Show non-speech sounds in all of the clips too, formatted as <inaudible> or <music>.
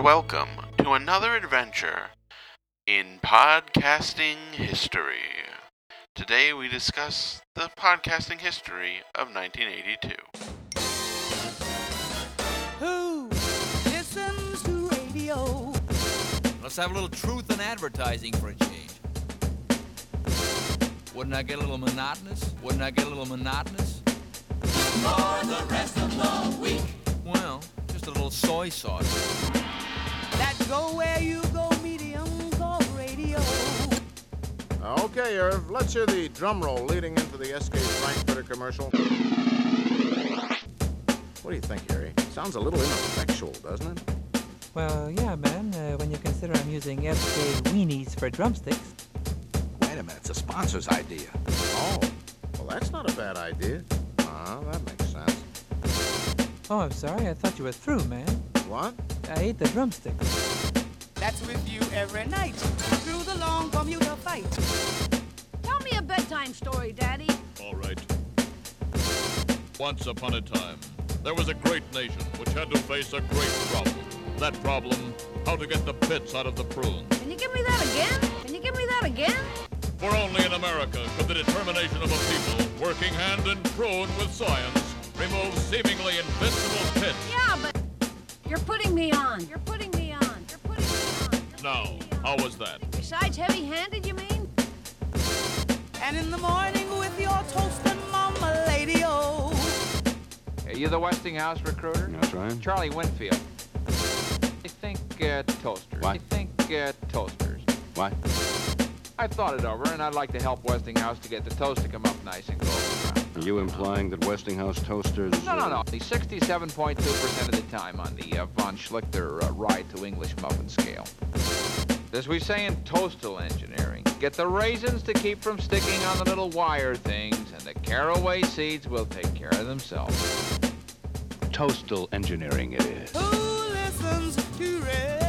Hello, and welcome to another adventure in podcasting history. Today we discuss the podcasting history of 1982. Who listens to radio? Let's have a little truth in advertising for a change. Wouldn't that get a little monotonous? Wouldn't that get a little monotonous? For the rest of the week. Well, just a little soy sauce. That go where you go medium called radio. Okay, Irv, let's hear the drum roll leading into the SK Frankfurter commercial. What do you think, Harry? Sounds a little ineffectual, doesn't it? Well, yeah, man, uh, when you consider I'm using SK weenies for drumsticks. Wait a minute, it's a sponsor's idea. Oh, well, that's not a bad idea. Uh, that makes sense. Oh, I'm sorry, I thought you were through, man. What? I ate the drumsticks. That's with you every night through the long commuter fight. Tell me a bedtime story, Daddy. All right. Once upon a time, there was a great nation which had to face a great problem. That problem, how to get the pits out of the prunes. Can you give me that again? Can you give me that again? For only in America could the determination of a people working hand in prune with science remove seemingly invincible pits. Yeah, but you're putting me on. You're putting me on. You're putting me on. You're me on. how was that? Besides heavy-handed, you mean? And in the morning with your toast and mama lady oh. Are you the Westinghouse recruiter? That's right. Charlie Winfield. I think uh, toasters. What? I think uh, toasters. What? I thought it over, and I'd like to help Westinghouse to get the toast to come up nice and golden brown. Are you implying that Westinghouse toasters... No, no, no. The 67.2% of the time on the uh, von Schlichter uh, ride to English muffin scale. As we say in toastal engineering, get the raisins to keep from sticking on the little wire things, and the caraway seeds will take care of themselves. Toastal engineering it is. Who listens to radio?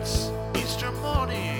It's Easter morning.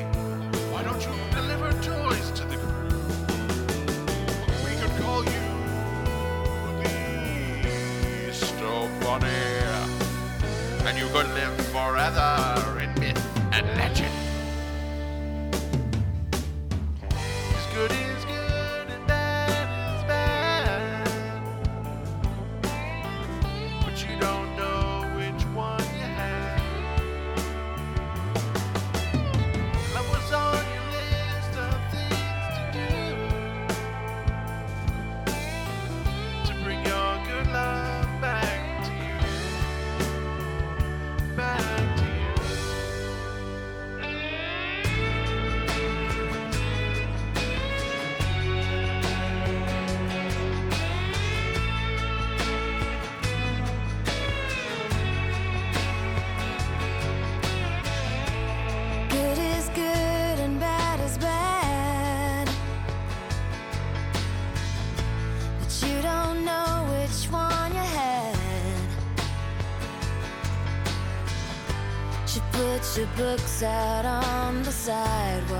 She books out on the sidewalk.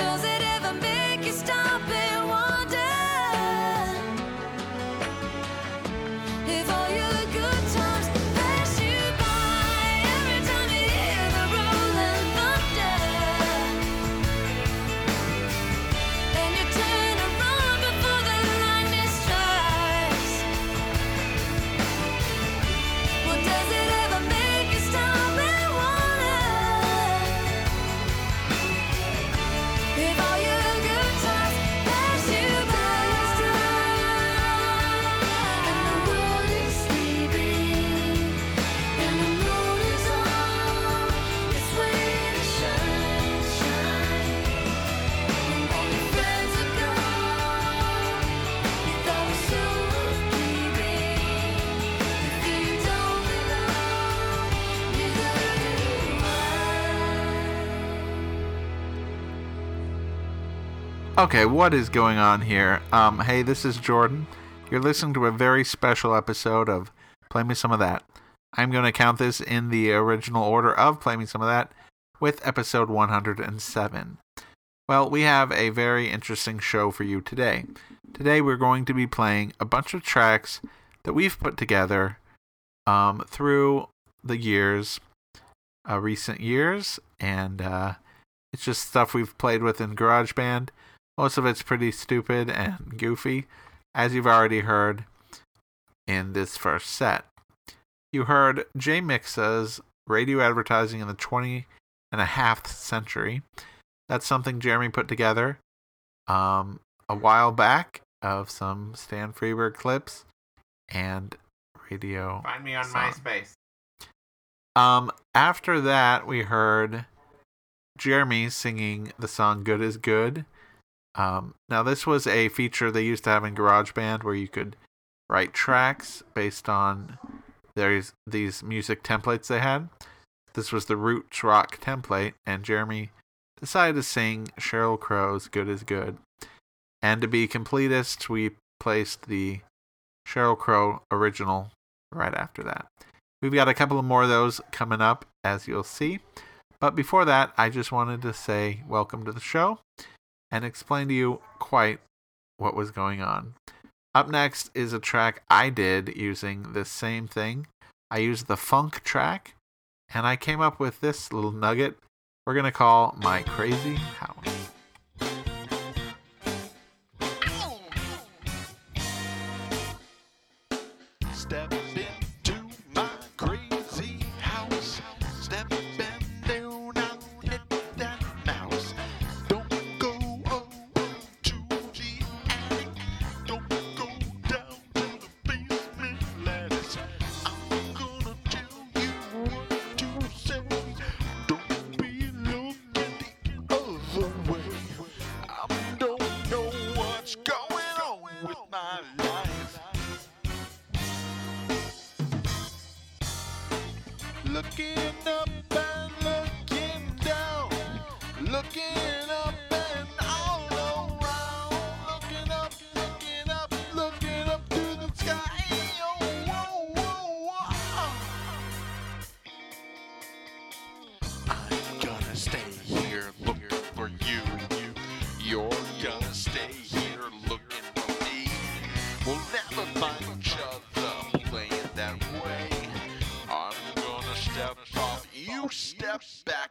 does it Okay, what is going on here? Um, hey, this is Jordan. You're listening to a very special episode of Play Me Some of That. I'm going to count this in the original order of Play Me Some of That with episode 107. Well, we have a very interesting show for you today. Today, we're going to be playing a bunch of tracks that we've put together um, through the years, uh, recent years, and uh, it's just stuff we've played with in GarageBand. Most of it's pretty stupid and goofy, as you've already heard in this first set. You heard J Mixa's radio advertising in the 20 and a half century. That's something Jeremy put together um, a while back of some Stan Freberg clips and radio. Find me on song. MySpace. Um, after that, we heard Jeremy singing the song "Good is Good." Um, now this was a feature they used to have in GarageBand where you could write tracks based on there's these music templates they had. This was the Roots Rock template, and Jeremy decided to sing Sheryl Crow's "Good is Good." And to be completist, we placed the Cheryl Crow original right after that. We've got a couple of more of those coming up, as you'll see. But before that, I just wanted to say welcome to the show and explain to you quite what was going on. Up next is a track I did using the same thing. I used the funk track, and I came up with this little nugget we're going to call My Crazy House. Step back,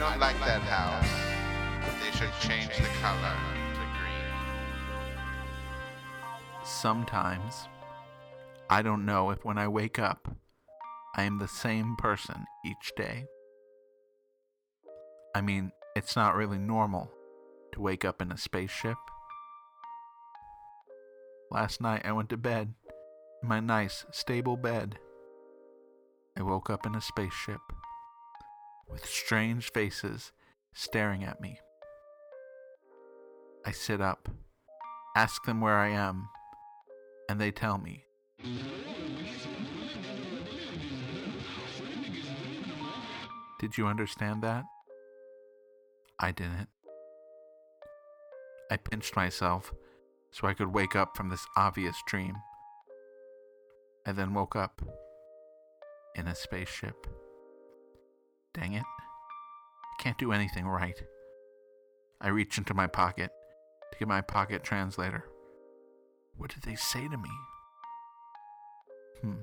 don't like that house. They should change the color to green. Sometimes I don't know if when I wake up, I am the same person each day. I mean, it's not really normal to wake up in a spaceship. Last night I went to bed in my nice, stable bed. I woke up in a spaceship with strange faces staring at me. I sit up, ask them where I am, and they tell me. Did you understand that? I didn't. I pinched myself so I could wake up from this obvious dream. I then woke up in a spaceship. Dang it. I can't do anything right. I reach into my pocket to get my pocket translator. What did they say to me? Hmm.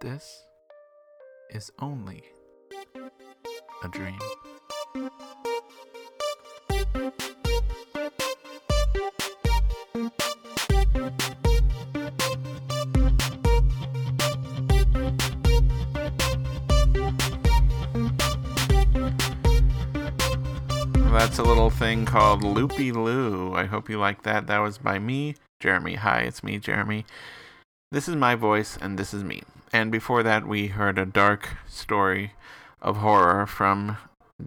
This is only a dream. That's a little thing called Loopy Loo. I hope you like that. That was by me, Jeremy. Hi, it's me, Jeremy. This is my voice, and this is me. And before that, we heard a dark story of horror from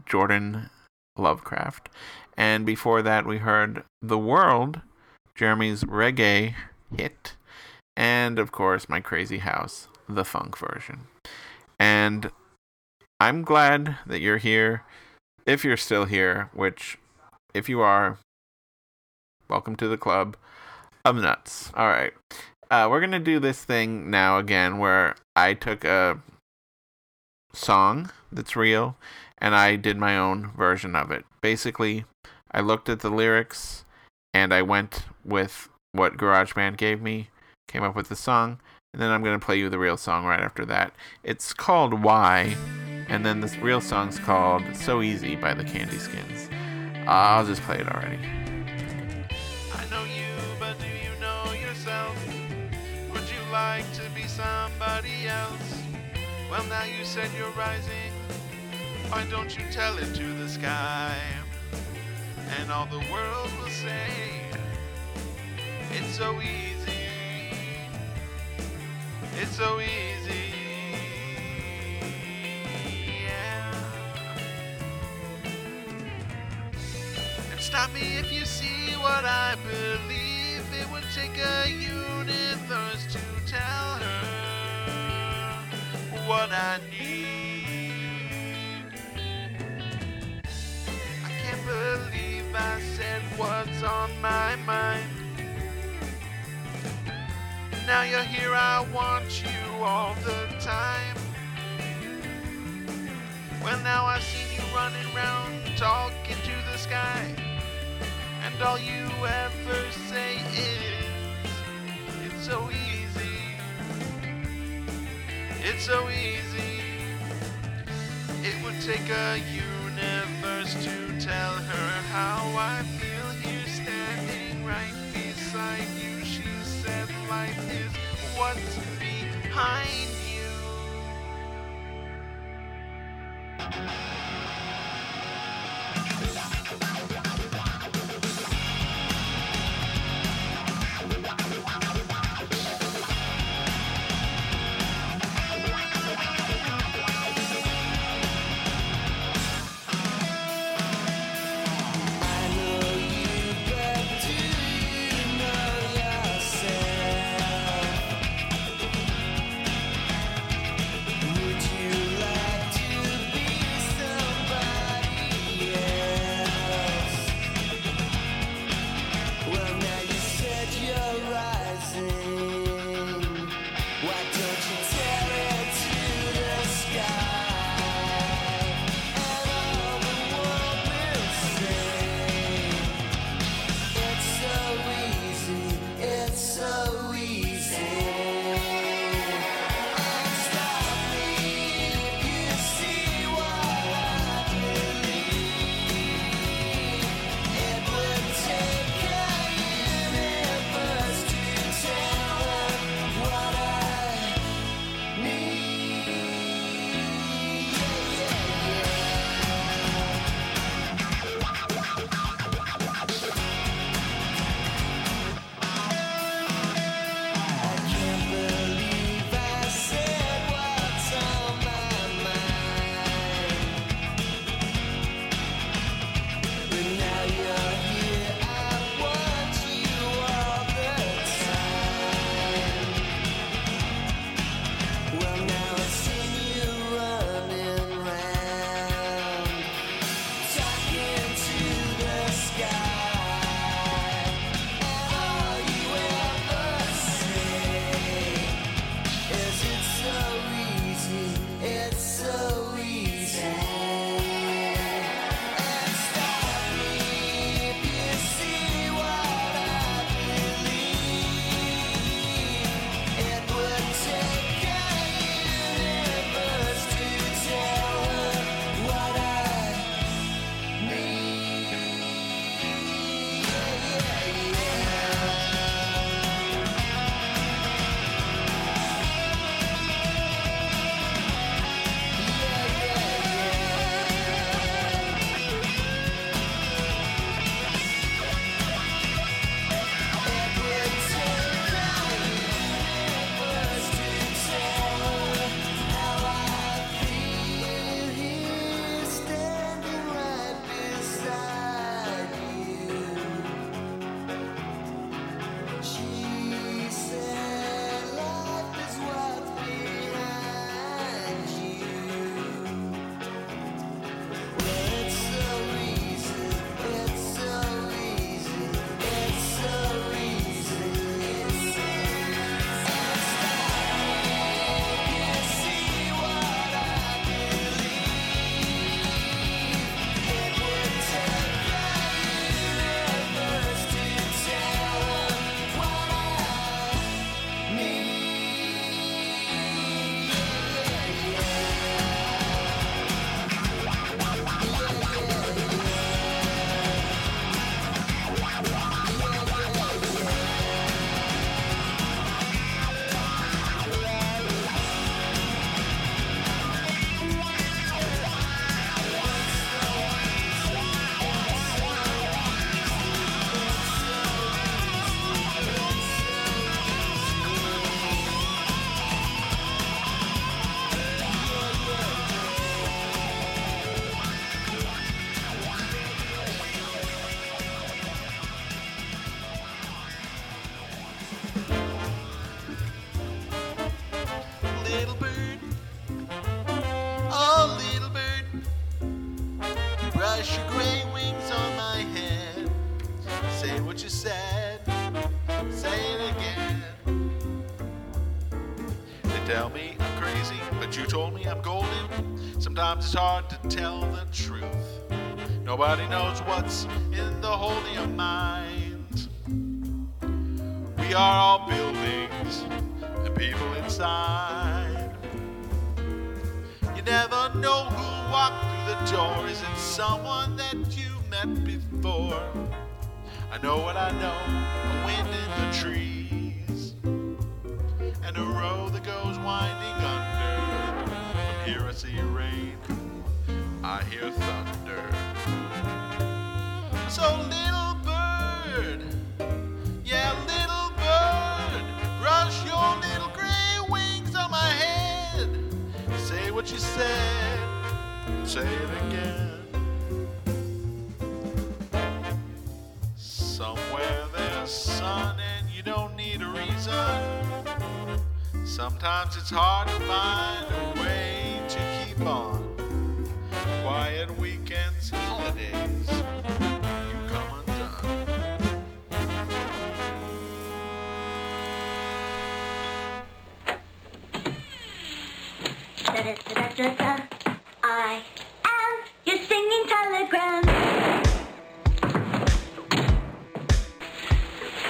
Jordan Lovecraft. And before that, we heard The World, Jeremy's reggae hit. And of course, My Crazy House, the funk version. And I'm glad that you're here. If you're still here, which, if you are, welcome to the club of nuts. All right. Uh, we're going to do this thing now again where I took a song that's real and I did my own version of it. Basically, I looked at the lyrics and I went with what GarageBand gave me, came up with the song, and then I'm going to play you the real song right after that. It's called Why, and then this real song's called So Easy by the Candyskins. I'll just play it already. I know you, but do you know yourself? Would you like to be somebody else? Well, now you said you're rising. Why don't you tell it to the sky? And all the world will say, It's so easy. It's so easy. Stop me if you see what I believe. It would take a universe to tell her what I need. I can't believe I said what's on my mind. Now you're here, I want you all the time. Well, now I've seen you running round talking to the sky. And all you ever say is, it's so easy. It's so easy. It would take a universe to tell her how I feel here standing right beside you. She said life is what's behind you. Sometimes it's hard to tell the truth. Nobody knows what's in the holding of mind. We are all buildings and people inside. You never know who walked through the door. Is it someone that you met before? I know what I know a wind in the trees and a road that goes winding. Here I see rain, I hear thunder. So, little bird, yeah, little bird, brush your little gray wings on my head. Say what you said, say it again. Somewhere there's sun and you don't need a reason. Sometimes it's hard to find a way to keep on. Quiet weekends, holidays, you come undone. Da-da-da-da-da. I am your singing telegram.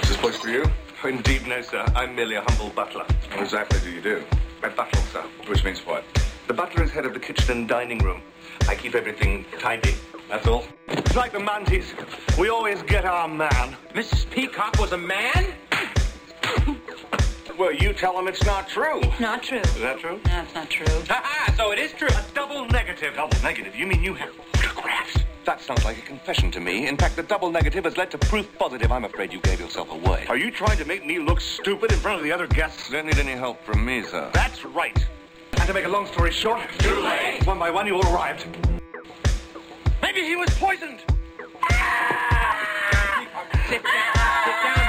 Is this place for you? Indeed, no, sir. I'm merely a humble butler. What exactly do you do? I butler, sir. Which means what? The butler is head of the kitchen and dining room. I keep everything tidy. That's all. It's like the Mounties. We always get our man. Mrs. Peacock was a man? <laughs> Well, you tell him it's not true. Not true. Is that true? No, it's not true. Ha so it is true. A double negative. Double negative? You mean you have photographs? That sounds like a confession to me. In fact, the double negative has led to proof positive. I'm afraid you gave yourself away. Are you trying to make me look stupid in front of the other guests? Don't need any help from me, sir. That's right. And to make a long story short, too late. One by one, you all arrived. Maybe he was poisoned. Sit down. Sit down.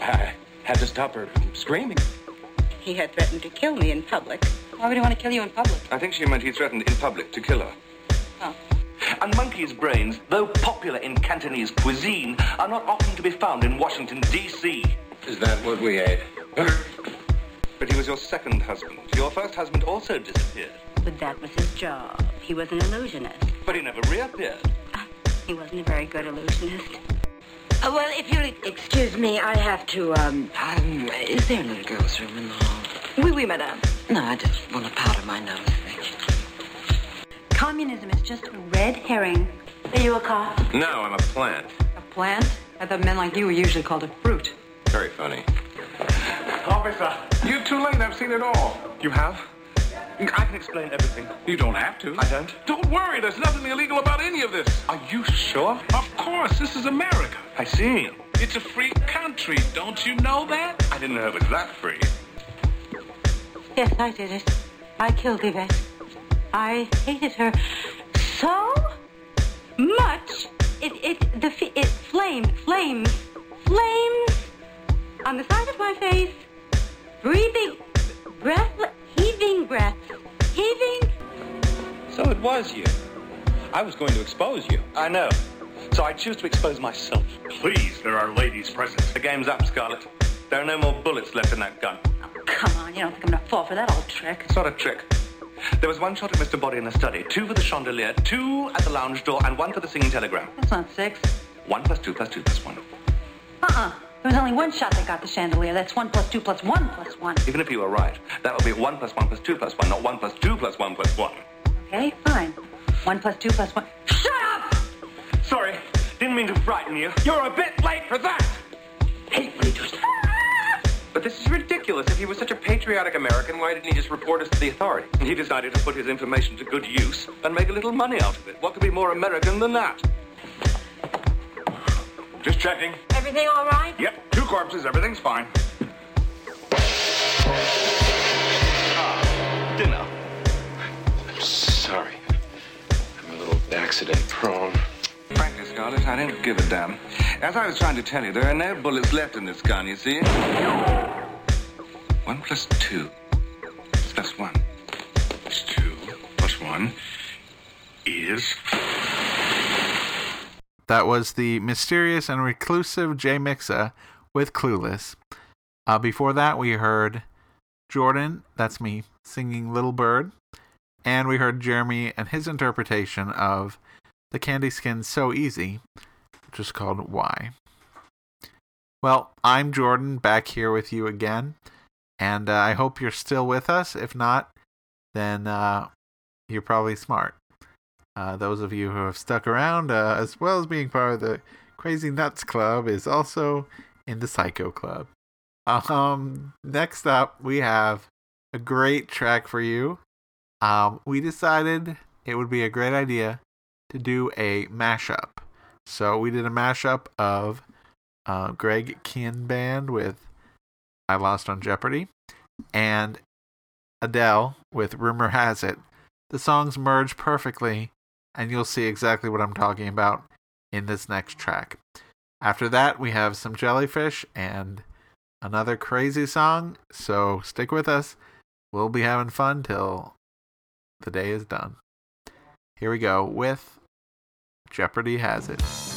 I had to stop her from screaming. He had threatened to kill me in public. Why would he want to kill you in public? I think she meant he threatened in public to kill her. Oh. A monkey's brains, though popular in Cantonese cuisine, are not often to be found in Washington, D.C. Is that what we ate? <laughs> but he was your second husband. Your first husband also disappeared. But that was his job. He was an illusionist. But he never reappeared. He wasn't a very good illusionist. Uh, well, if you'll excuse me, I have to, um... Um, is there a little girl's room in the hall? Oui, oui, madame. No, I just want to powder my nose, thank you. Communism is just a red herring. Are you a cop? No, I'm a plant. A plant? I thought men like you were usually called a fruit. Very funny. Officer, you're too late. I've seen it all. You have? I can explain everything. You don't have to. I don't? Don't worry, there's nothing illegal about any of this. Are you sure? Of course, this is America. I see. It's a free country, don't you know that? I didn't know it was that free. Yes, I did it. I killed Yvette. I hated her so much. It, it, the, f- it flamed, flames, flames on the side of my face, breathing, breath, heaving breath, heaving. So it was you. I was going to expose you. I know. So I choose to expose myself. Please, there are ladies present. The game's up, Scarlet. There are no more bullets left in that gun. Come on, you don't think I'm gonna fall for that old trick? It's not a trick. There was one shot at Mr. Boddy in the study, two for the chandelier, two at the lounge door, and one for the singing telegram. That's not six. One plus two plus two plus one. Uh-uh. There was only one shot that got the chandelier. That's one plus two plus one plus one. Even if you were right, that would be one plus one plus two plus one, not one plus two plus one plus one. Okay, fine. One plus two plus one. Shut up! Sorry, didn't mean to frighten you. You're a bit late for that. Hey, what you doing? But this is ridiculous. If he was such a patriotic American, why didn't he just report us to the authorities? He decided to put his information to good use and make a little money out of it. What could be more American than that? Just checking. Everything all right? Yep, two corpses, everything's fine. Ah, dinner. I'm sorry. I'm a little accident prone. Frankly, Scarlett, I didn't give a damn. As I was trying to tell you, there are no bullets left in this gun, you see? One plus two plus one. Plus two plus one is. That was the mysterious and reclusive Jay Mixa with Clueless. Uh, before that, we heard Jordan, that's me, singing Little Bird. And we heard Jeremy and his interpretation of the Candy Skin So Easy, which is called Why. Well, I'm Jordan, back here with you again. And uh, I hope you're still with us. If not, then uh, you're probably smart. Uh, those of you who have stuck around, uh, as well as being part of the Crazy Nuts Club, is also in the Psycho Club. Um, next up, we have a great track for you. Um, we decided it would be a great idea to do a mashup. So we did a mashup of uh, Greg Kihn Band with I Lost on Jeopardy and Adele with Rumor Has It. The songs merge perfectly, and you'll see exactly what I'm talking about in this next track. After that, we have some jellyfish and another crazy song, so stick with us. We'll be having fun till the day is done. Here we go with Jeopardy Has It.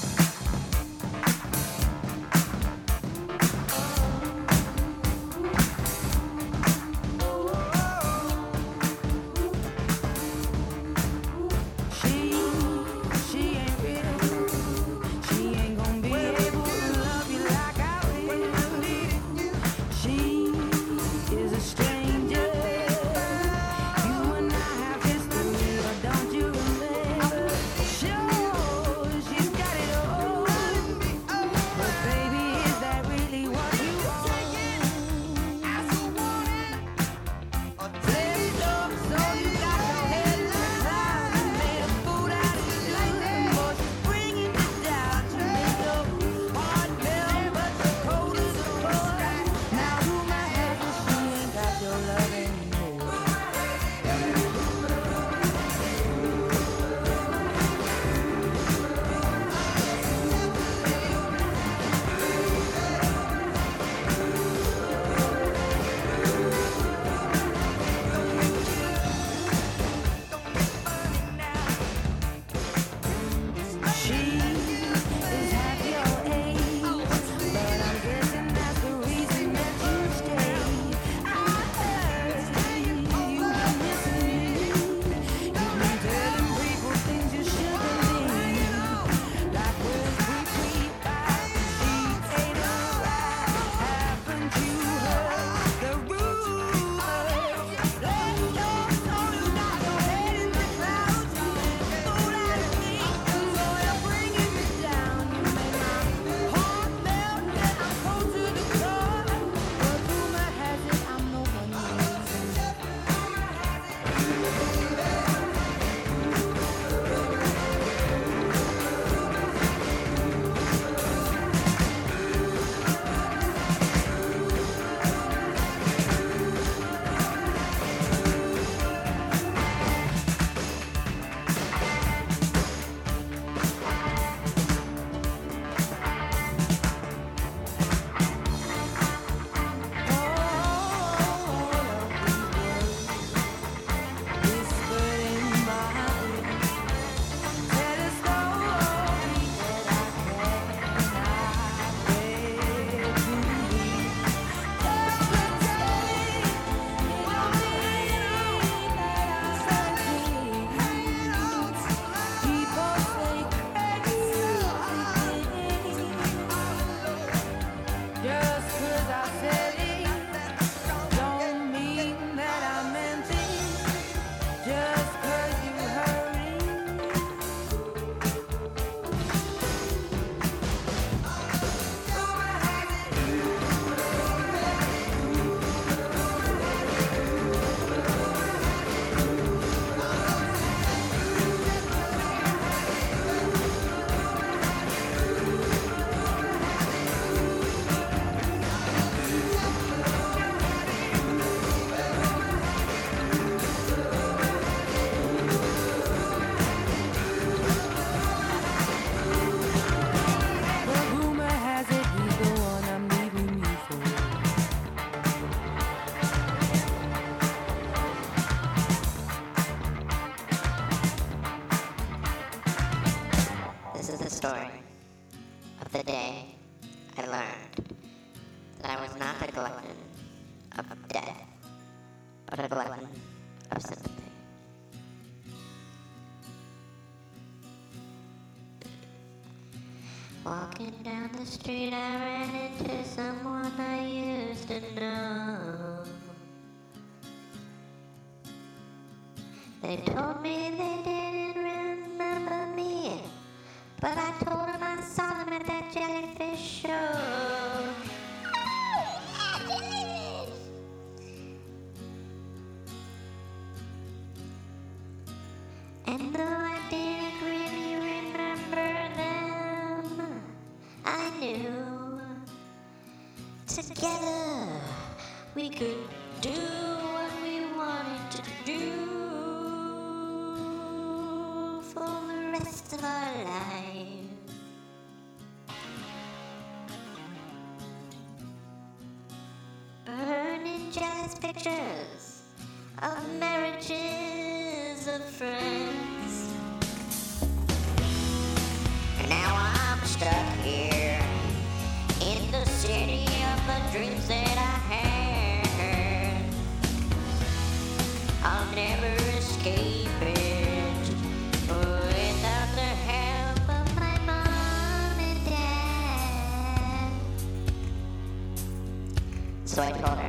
so I told her.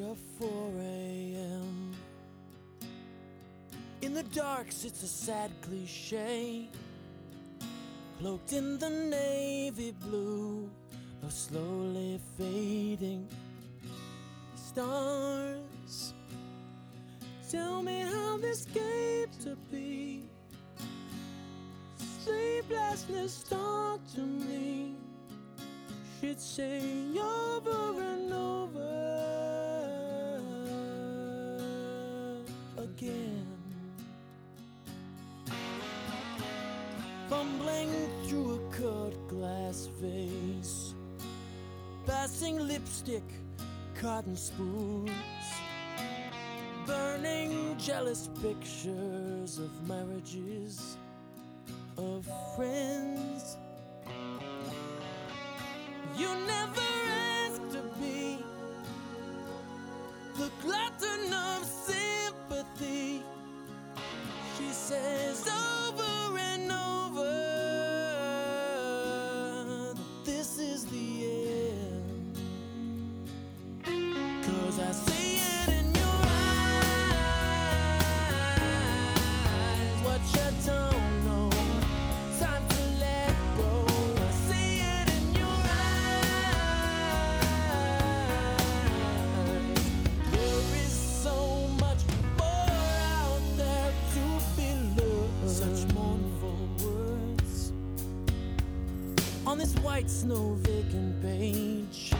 of 4 a.m. In the dark sits a sad cliche, cloaked in the navy blue of slowly fading stars. Tell me how this came to be. Sleeplessness talked to me. She'd say over and over. again. Fumbling through a cut glass vase, passing lipstick, cotton spoons, burning jealous pictures of marriages, of friends. You never asked to be the glutton of sympathy. She says over. On this white snow vacant page.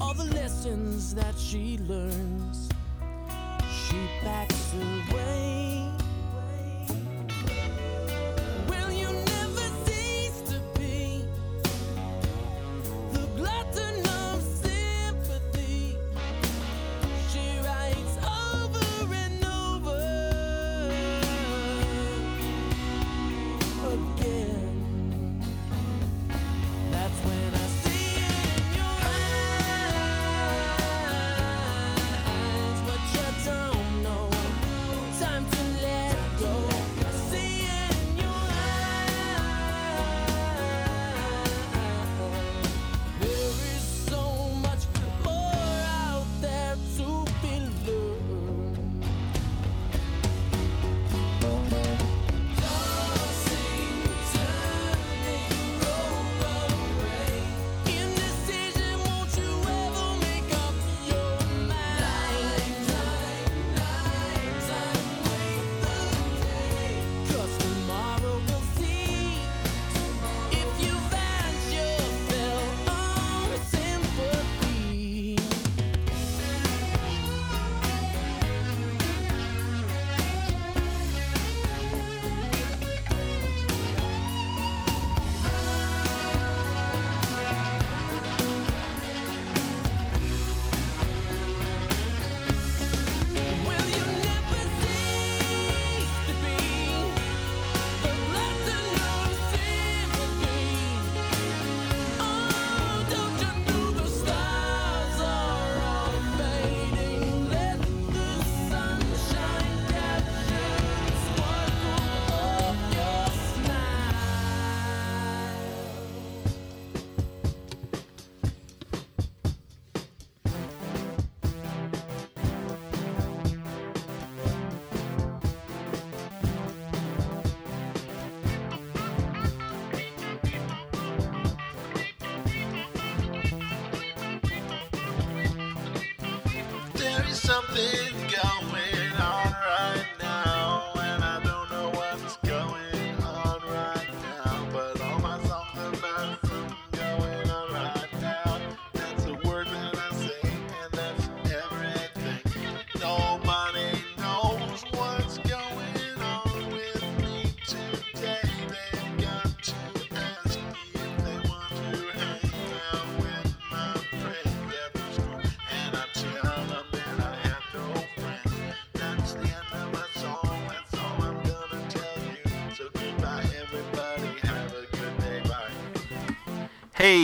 All the lessons that she learns, she packs away.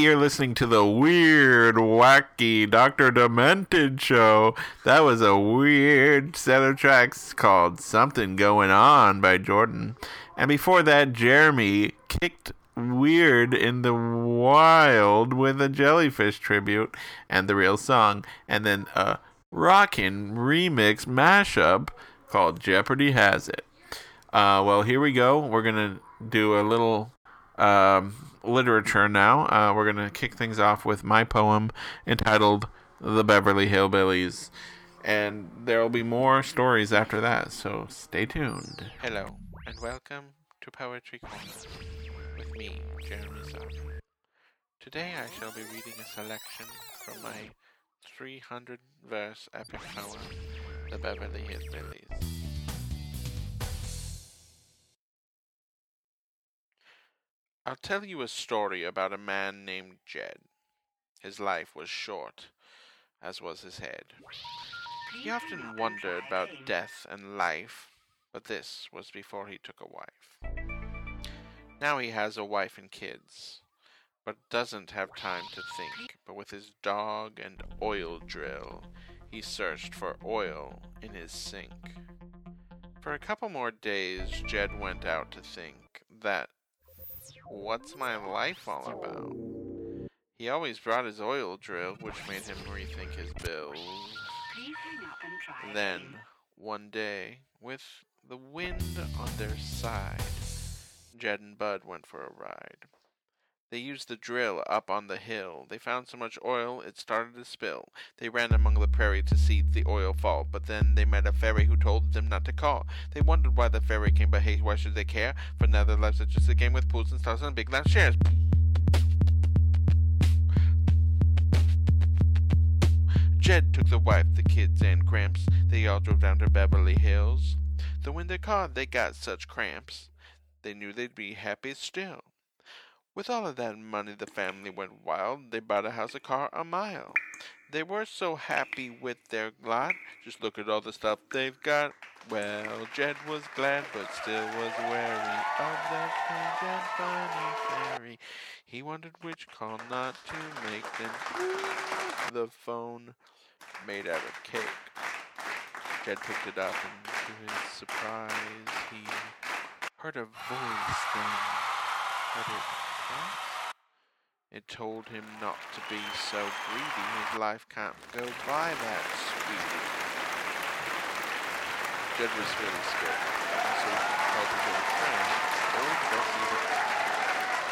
You're listening to the weird, wacky Dr. Demento show. That was a weird set of tracks called Something Going On by Jordan. And before that, Jeremy kicked weird in the wild with a jellyfish tribute and the real song. And then a rockin' remix mashup called Jeopardy Has It. Uh, well, here we go. We're going to do a little um, literature now. Uh, we're going to kick things off with my poem entitled The Beverly Hillbillies. And there will be more stories after that, so stay tuned. Hello, and welcome to Poetry Corner with me, Jeremy Sauter. Today I shall be reading a selection from my 300 verse epic poem, The Beverly Hillbillies. I'll tell you a story about a man named Jed. His life was short, as was his head. He often wondered about death and life, but this was before he took a wife. Now he has a wife and kids, but doesn't have time to think. But with his dog and oil drill, he searched for oil in his sink. For a couple more days, Jed went out to think that what's my life all about? He always brought his oil drill, which made him rethink his bills. Then, one day, with the wind on their side, Jed and Bud went for a ride. They used the drill up on the hill. They found so much oil it started to spill. They ran among the prairie to see the oil fall, but then they met a fairy who told them not to call. They wondered why the fairy came, but hey, why should they care? For now their lives are just a game with pools and stars and big loud shares. Jed took the wife, the kids, and Gramps. They all drove down to Beverly Hills. Though in their car they got such cramps, they knew they'd be happy still. With all of that money, the family went wild. They bought a house, a car, a mile. They were so happy with their lot. Just look at all the stuff they've got. Well, Jed was glad, but still was wary of the strange and funny fairy. He wondered which call not to make. Then the phone made out of cake. Jed picked it up, and to his surprise, he heard a voice then. Heard it? It told him not to be so greedy. His life can't go by that sweetie. Jed was really scared, so he called his old friend.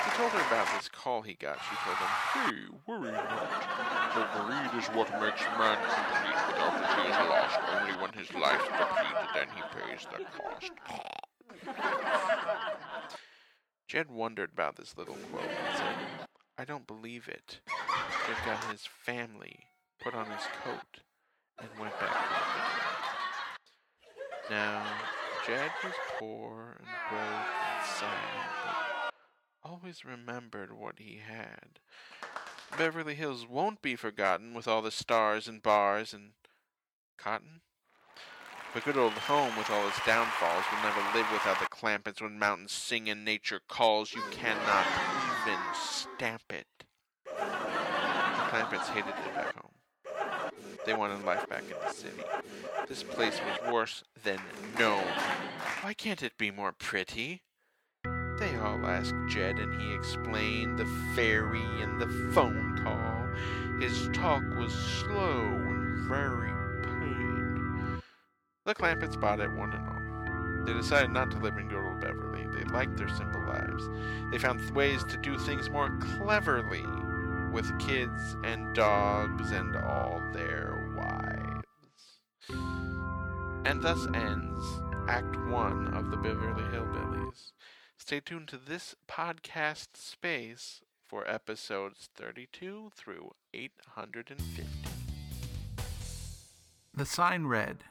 He told her about this call he got. She told him, Hey, worry not. The greed is what makes man complete without he is lost. Only when his life's depleted then he pays the cost. <laughs> Jed wondered about this little quote and said, I don't believe it. Jed got his family, put on his coat, and went back to the. Now, Jed was poor and broke and sad, but always remembered what he had. Beverly Hills won't be forgotten with all the stars and bars and cotton. The good old home with all its downfalls will never live without the Clampetts when mountains sing and nature calls. You cannot even stamp it. The Clampetts hated it back home. They wanted life back in the city. This place was worse than known. Why can't it be more pretty? They all asked Jed, and he explained the fairy and the phone call. His talk was slow and very. The Clampetts bought it one and all. They decided not to live in good old Beverly. They liked their simple lives. They found ways to do things more cleverly with kids and dogs and all their wives. And thus ends Act 1 of the Beverly Hillbillies. Stay tuned to this podcast space for episodes 32 through 850. The sign read,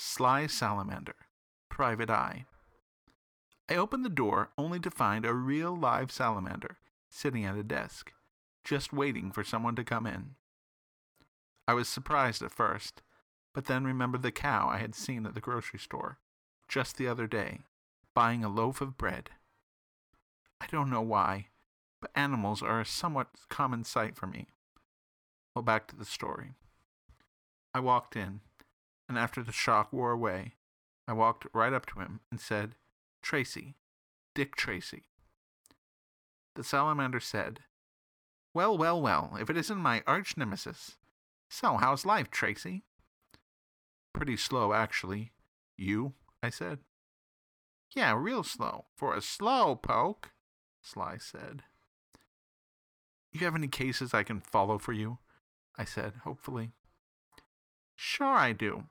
Sly Salamander, Private Eye. I opened the door only to find a real live salamander sitting at a desk, just waiting for someone to come in. I was surprised at first, but then remembered the cow I had seen at the grocery store just the other day, buying a loaf of bread. I don't know why, but animals are a somewhat common sight for me. Well, back to the story. I walked in, and after the shock wore away, I walked right up to him and said, Tracy, Dick Tracy. The salamander said, Well, well, well, if it isn't my arch nemesis. So, how's life, Tracy? Pretty slow, actually. You? I said. Yeah, real slow. For a slow poke, Sly said. You have any cases I can follow for you? I said, hopefully. Sure I do.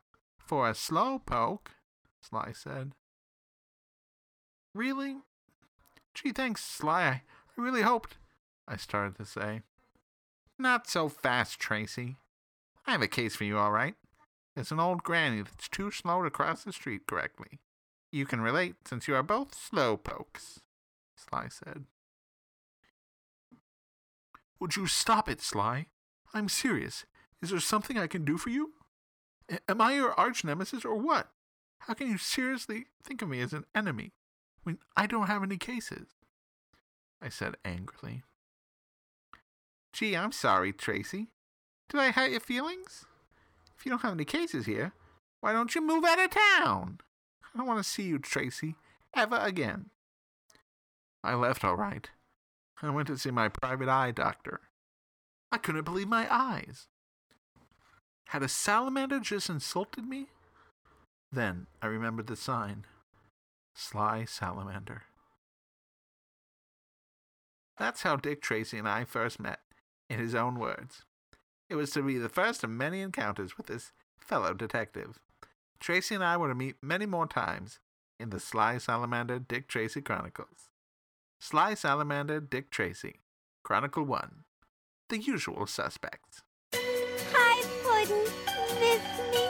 For a slow poke, Sly said. Really? Gee, thanks, Sly. I, really hoped. I started to say. Not so fast, Tracy. I have a case for you, all right. It's an old granny that's too slow to cross the street correctly. You can relate since you are both slow pokes, Sly said. Would you stop it, Sly? I'm serious. Is there something I can do for you? Am I your arch nemesis or what? How can you seriously think of me as an enemy when I don't have any cases? I said angrily. Gee, I'm sorry, Tracy. Did I hurt your feelings? If you don't have any cases here, why don't you move out of town? I don't want to see you, Tracy, ever again. I left all right. I went to see my private eye doctor. I couldn't believe my eyes. Had a salamander just insulted me? Then I remembered the sign Sly Salamander. That's how Dick Tracy and I first met, in his own words. It was to be the first of many encounters with this fellow detective. Tracy and I were to meet many more times in the Sly Salamander Dick Tracy Chronicles. Sly Salamander Dick Tracy, Chronicle 1 The Usual Suspects. Puddin'. Miss me?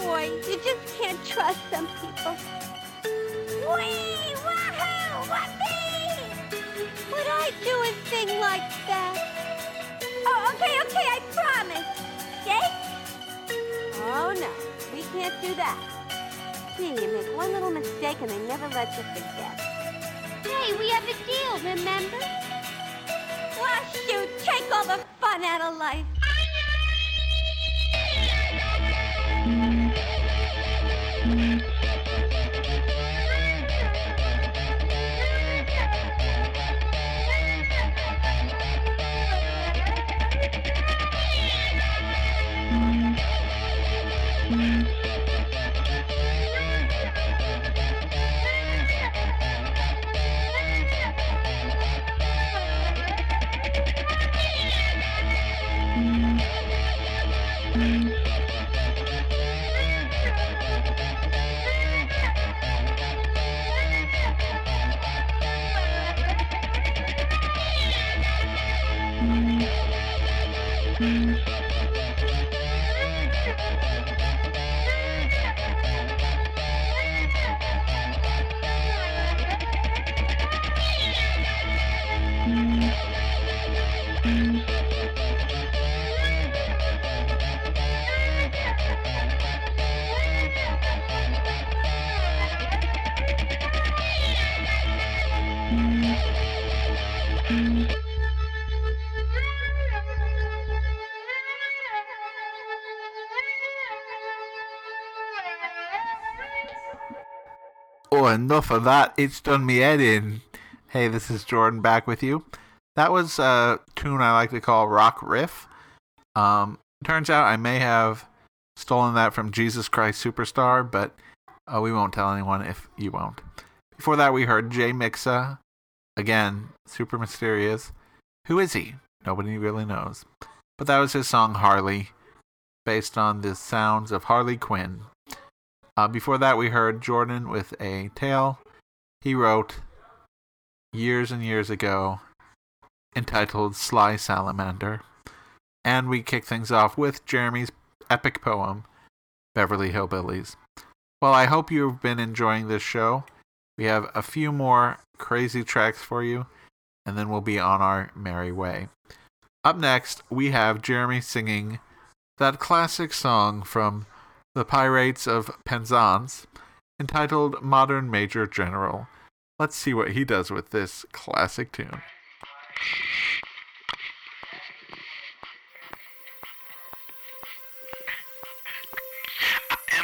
Boy, you just can't trust some people. Wee! Wahoo! Whoopee! Would I do a thing like that? Oh, okay, okay, I promise. Jake? Oh, no. We can't do that. See, you make one little mistake and they never let you forget. Hey, we have a deal, remember? Well, shoot, take all the fun out of life. Enough of that. It's done me head in. Hey, this is Jordan back with you. That was a tune I like to call Rock Riff. Um, turns out I may have stolen that from Jesus Christ Superstar, but uh, we won't tell anyone if you won't. Before that, we heard Jay Mixa. Again, super mysterious. Who is he? Nobody really knows. But that was his song Harley, based on the sounds of Harley Quinn. Uh, before that, we heard Jordan with a tale he wrote years and years ago entitled Sly Salamander. And we kick things off with Jeremy's epic poem, Beverly Hillbillies. Well, I hope you've been enjoying this show. We have a few more crazy tracks for you, and then we'll be on our merry way. Up next, we have Jeremy singing that classic song from the Pirates of Penzance entitled Modern Major General. Let's see what he does with this classic tune.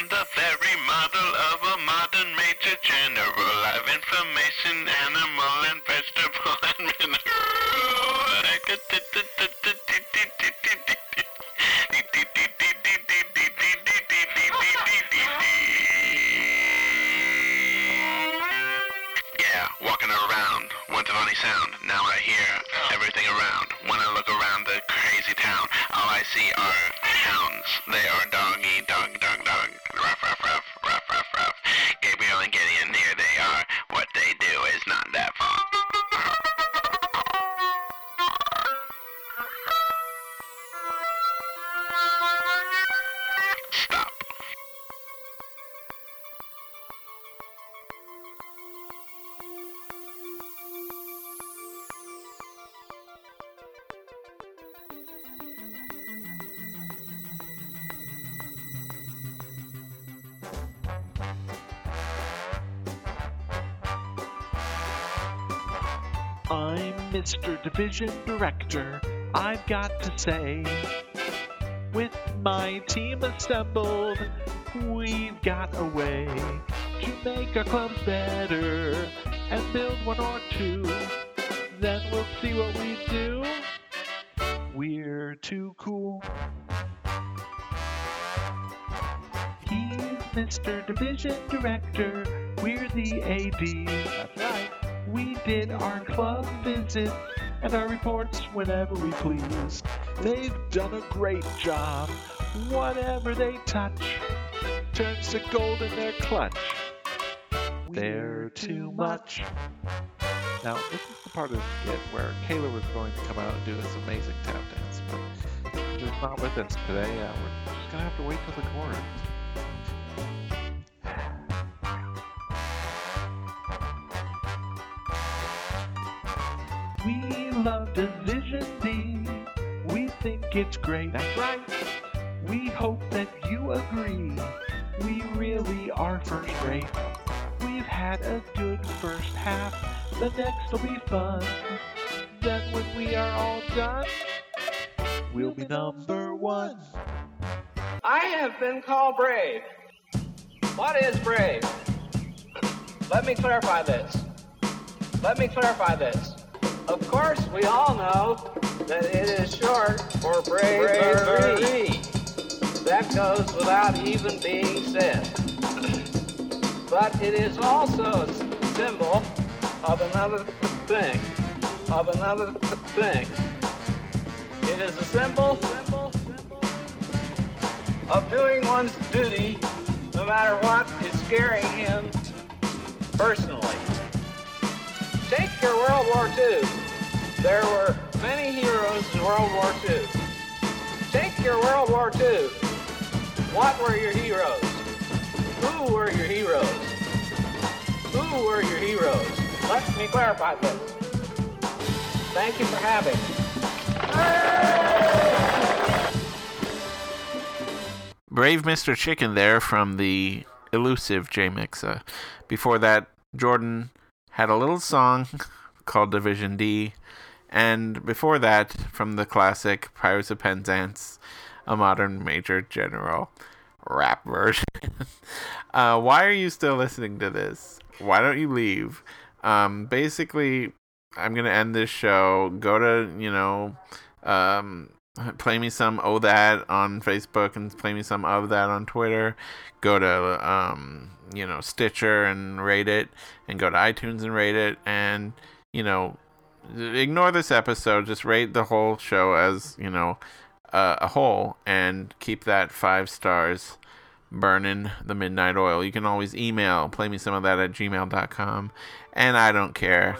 the very model of a modern major general. I've information, and funny sound? Now I hear everything around. When I look around the crazy town, all I see are hounds. They are doggy, Mr. Division Director. I've got to say, with my team assembled, we've got a way to make our clubs better and build one or two. Then we'll see what we do. We're too cool. He's Mr. Division Director. We're the AD. That's right. We did our club visit and our reports whenever we please. They've done a great job. Whatever they touch turns to gold in their clutch. They're too much. Now, this is the part of the skit where Kayla was going to come out and do this amazing tap dance, but she's not with us today. Uh, we're just gonna have to wait till the chorus. Love Division D. We think it's great. That's right. We hope that you agree. We really are first rate. We've had a good first half. The next will be fun. Then when we are all done, we'll be number one. I have been called brave. What is brave? Let me clarify this. Let me clarify this. Of course, we all know that it is short for bravery. That goes without even being said. But it is also a symbol of another thing. Of another thing. It is a symbol of doing one's duty no matter what is scaring him personally. Take your World War II. There were many heroes in World War II. Take your World War II. What were your heroes? Who were your heroes? Who were your heroes? Let me clarify this. Thank you for having me. Brave Mr. Chicken there from the elusive J Mixa. Before that, Jordan had a little song <laughs> called Division D. And before that, from the classic Pirates of Penzance, a modern Major General rap version. <laughs> uh, why are you still listening to this? Why don't you leave? Um, basically, I'm gonna end this show. Go to you know, um, play me some oh that on Facebook and play me some of that on Twitter. Go to um, you know Stitcher and rate it, and go to iTunes and rate it, and you know, ignore this episode. Just rate the whole show as you know uh, a whole, and keep that five stars burning the midnight oil. You can always email play me some of that at gmail.com, and I don't care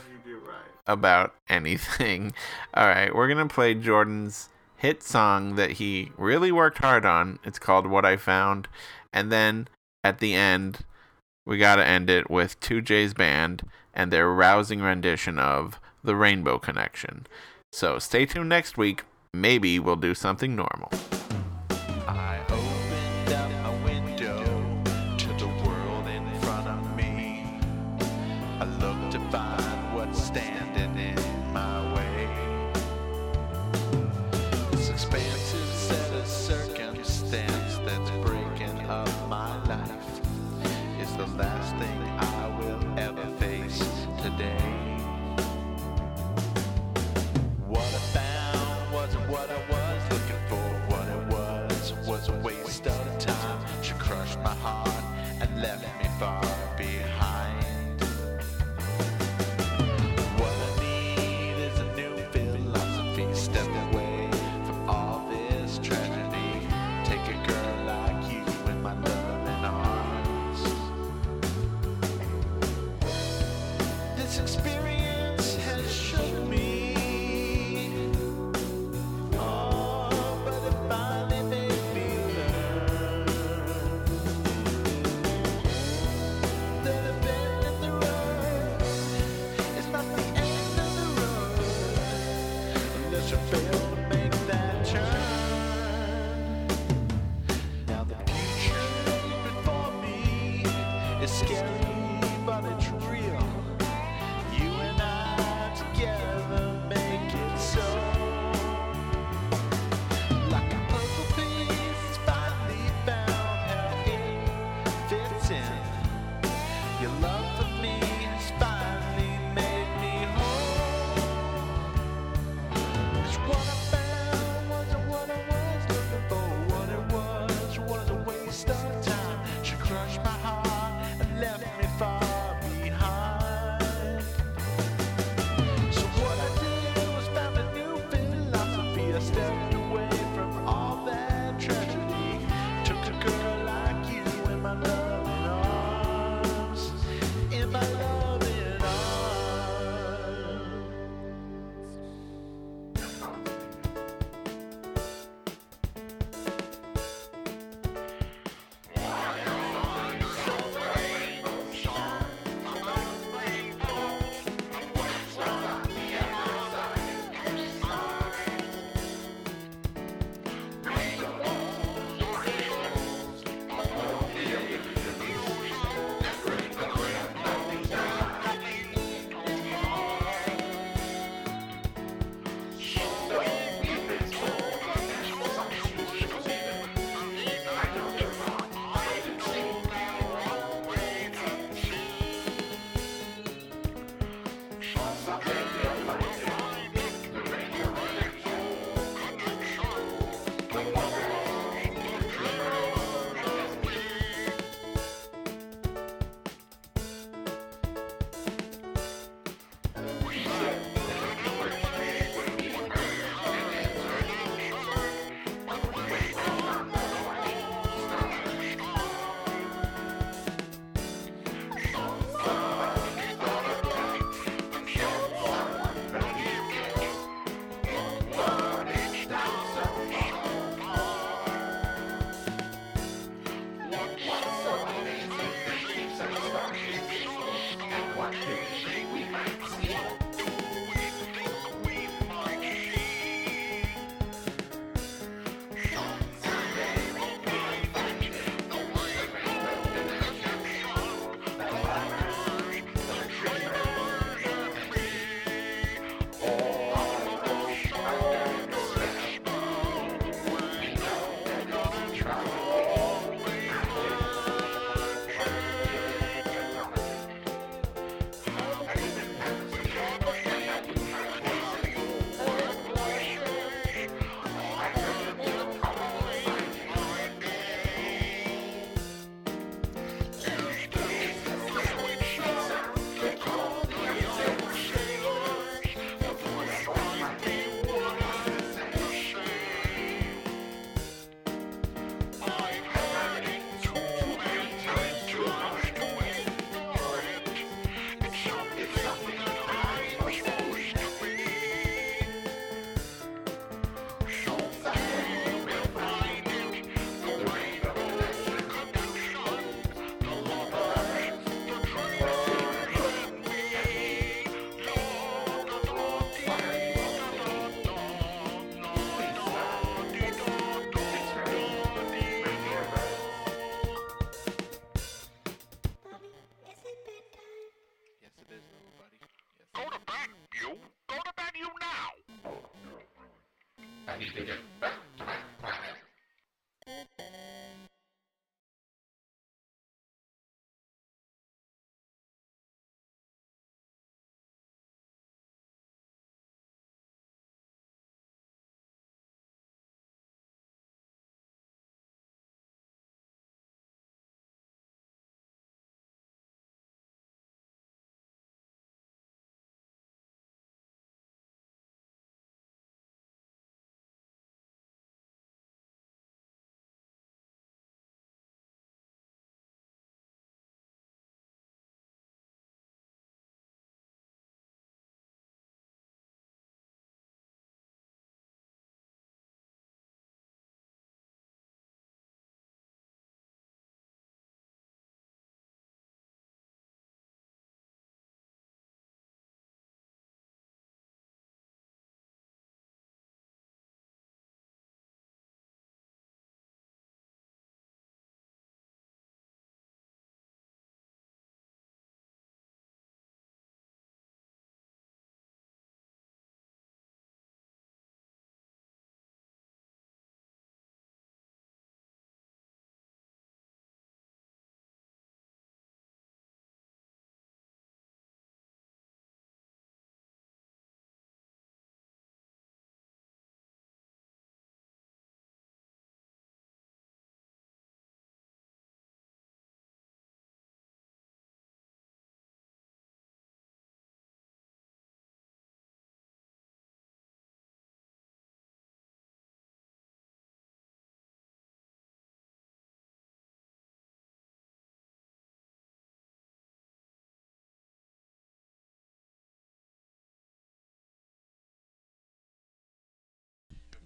about anything. <laughs> All right, we're gonna play Jordan's hit song that he really worked hard on. It's called What I Found, and then at the end, we gotta end it with 2J's band and their rousing rendition of The Rainbow Connection. So stay tuned next week. Maybe we'll do something normal.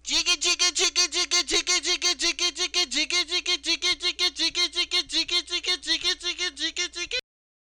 Jiggy jiggy jiggy jiggy jiggy jiggy jiggy jiggy jiggy jiggy jiggy jiggy jiggy jiggy jiggy jiggy jiggy jiggy jiggy